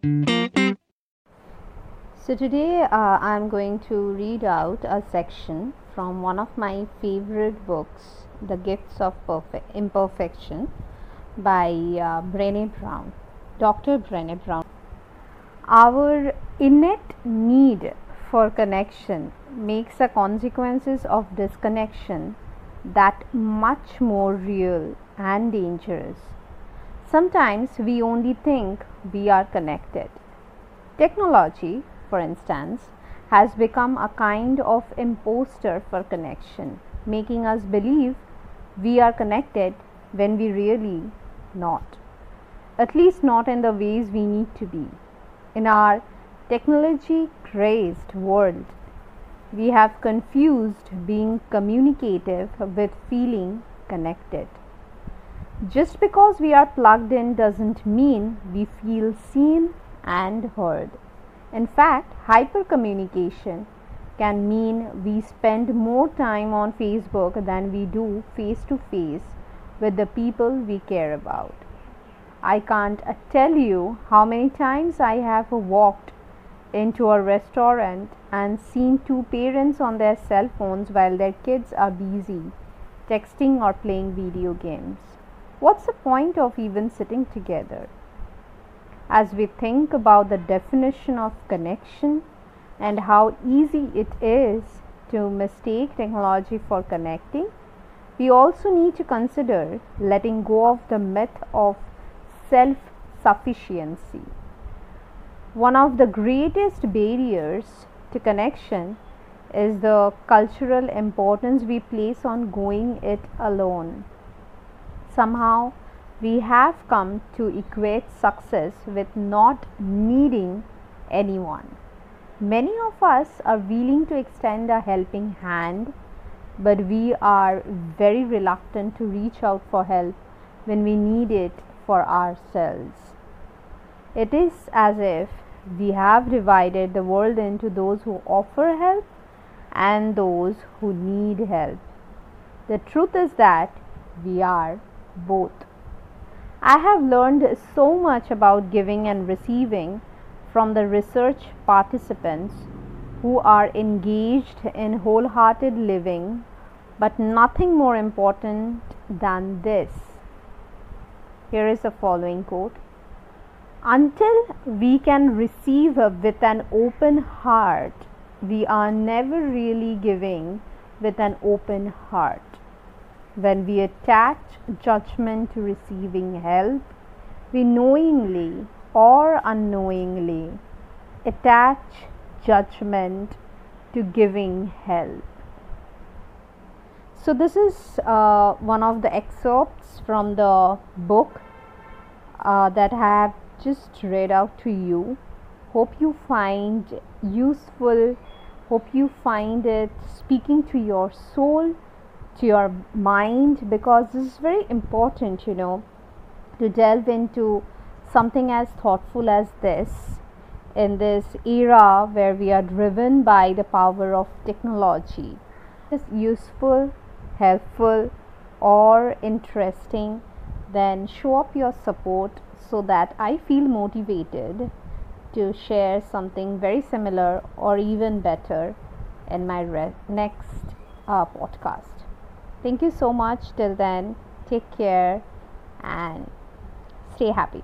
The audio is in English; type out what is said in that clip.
So, today uh, I'm going to read out a section from one of my favorite books, The Gifts of Perfect Imperfection by uh, Brene Brown, Dr. Brene Brown. Our innate need for connection makes the consequences of disconnection that much more real and dangerous. Sometimes we only think we are connected. Technology, for instance, has become a kind of imposter for connection, making us believe we are connected when we really not. At least not in the ways we need to be. In our technology crazed world, we have confused being communicative with feeling connected. Just because we are plugged in doesn't mean we feel seen and heard. In fact, hypercommunication can mean we spend more time on Facebook than we do face to face with the people we care about. I can't uh, tell you how many times I have walked into a restaurant and seen two parents on their cell phones while their kids are busy texting or playing video games. What's the point of even sitting together? As we think about the definition of connection and how easy it is to mistake technology for connecting, we also need to consider letting go of the myth of self sufficiency. One of the greatest barriers to connection is the cultural importance we place on going it alone somehow we have come to equate success with not needing anyone. Many of us are willing to extend a helping hand, but we are very reluctant to reach out for help when we need it for ourselves. It is as if we have divided the world into those who offer help and those who need help. The truth is that we are both. I have learned so much about giving and receiving from the research participants who are engaged in wholehearted living, but nothing more important than this. Here is the following quote Until we can receive with an open heart, we are never really giving with an open heart. When we attach judgment to receiving help, we knowingly or unknowingly attach judgment to giving help. So, this is uh, one of the excerpts from the book uh, that I have just read out to you. Hope you find useful, hope you find it speaking to your soul to your mind because this is very important, you know, to delve into something as thoughtful as this in this era where we are driven by the power of technology. Is useful, helpful, or interesting, then show up your support so that I feel motivated to share something very similar or even better in my re- next uh, podcast. Thank you so much. Till then, take care and stay happy.